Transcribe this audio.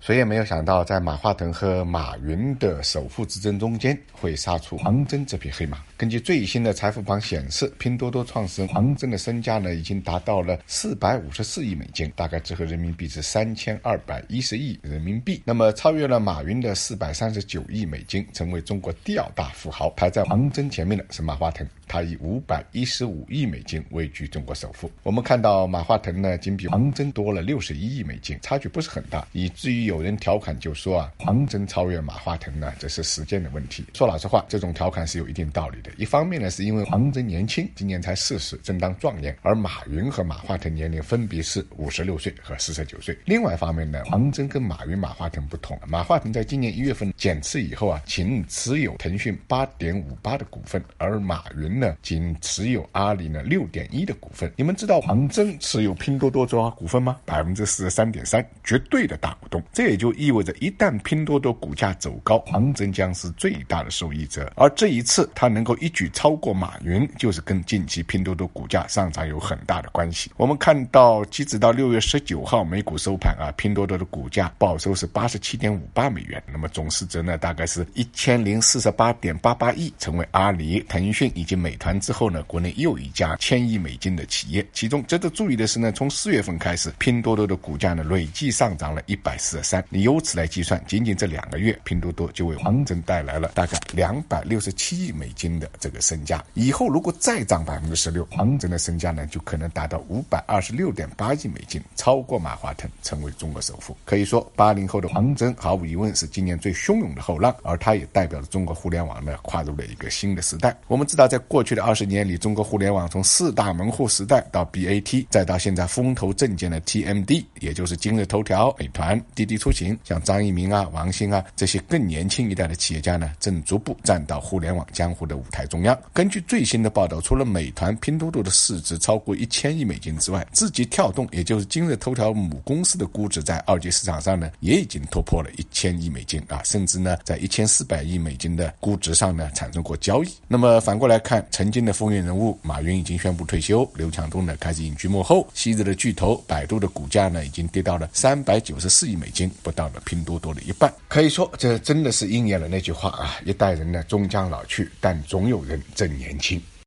谁也没有想到，在马化腾和马云的首富之争中间，会杀出黄峥这匹黑马。根据最新的财富榜显示，拼多多创始人黄峥的身价呢，已经达到了四百五十四亿美金，大概折合人民币是三千二百一十亿人民币。那么，超越了马云的四百三十九亿美金，成为中国第二大富豪。排在黄峥前面的是马化腾，他以五百一十五亿美金位居中国首富。我们看到马化腾呢，仅比黄峥多了六十一亿美金，差距不是很大，以至于有人调侃就说啊，黄峥超越马化腾呢，这是时间的问题。说老实话，这种调侃是有一定道理的。一方面呢，是因为黄峥年轻，今年才四十，正当壮年；而马云和马化腾年龄分别是五十六岁和四十九岁。另外一方面呢，黄峥跟马云、马化腾不同，马化腾在今年一月份减持以后啊，仅持有腾讯八点五八的股份，而马云呢，仅持有阿里呢六点一的股份。你们知道黄峥持有拼多多多少股份吗？百分之四十三点三，绝对的大股东。这也就意味着，一旦拼多多股价走高，黄峥将是最大的受益者。而这一次，他能够一举超过马云，就是跟近期拼多多股价上涨有很大的关系。我们看到，截止到六月十九号美股收盘啊，拼多多的股价报收是八十七点五八美元，那么总市值呢，大概是一千零四十八点八八亿，成为阿里、腾讯以及美团之后呢，国内又一家千亿美金的企业。其中值得注意的是呢，从四月份开始，拼多多的股价呢累计上涨了一百四十三，你由此来计算。仅仅这两个月，拼多多就为黄峥带来了大概两百六十七亿美金的这个身价。以后如果再涨百分之十六，黄峥的身价呢就可能达到五百二十六点八亿美金，超过马化腾，成为中国首富。可以说，八零后的黄峥毫无疑问是今年最汹涌的后浪，而他也代表了中国互联网呢跨入了一个新的时代。我们知道，在过去的二十年里，中国互联网从四大门户时代到 BAT，再到现在风头正劲的 TMD，也就是今日头条、美团、滴滴出行，像张一鸣啊。王兴啊，这些更年轻一代的企业家呢，正逐步站到互联网江湖的舞台中央。根据最新的报道，除了美团、拼多多的市值超过一千亿美金之外，字节跳动，也就是今日头条母公司的估值，在二级市场上呢，也已经突破了一千亿美金啊，甚至呢，在一千四百亿美金的估值上呢，产生过交易。那么反过来看，曾经的风云人物马云已经宣布退休，刘强东呢开始隐居幕后，昔日的巨头百度的股价呢，已经跌到了三百九十四亿美金，不到了拼多多的一半。可以说，这真的是应验了那句话啊：一代人呢终将老去，但总有人正年轻。